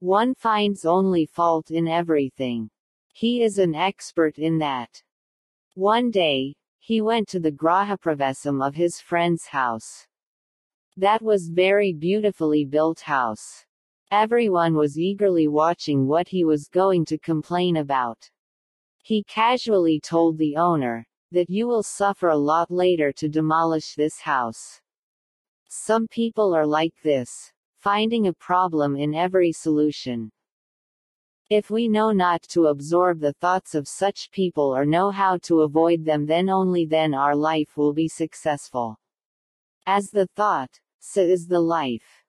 One finds only fault in everything. He is an expert in that. One day, he went to the Grahapravesam of his friend's house. That was very beautifully built house. Everyone was eagerly watching what he was going to complain about. He casually told the owner, that you will suffer a lot later to demolish this house. Some people are like this, finding a problem in every solution. If we know not to absorb the thoughts of such people or know how to avoid them then only then our life will be successful. As the thought, so is the life.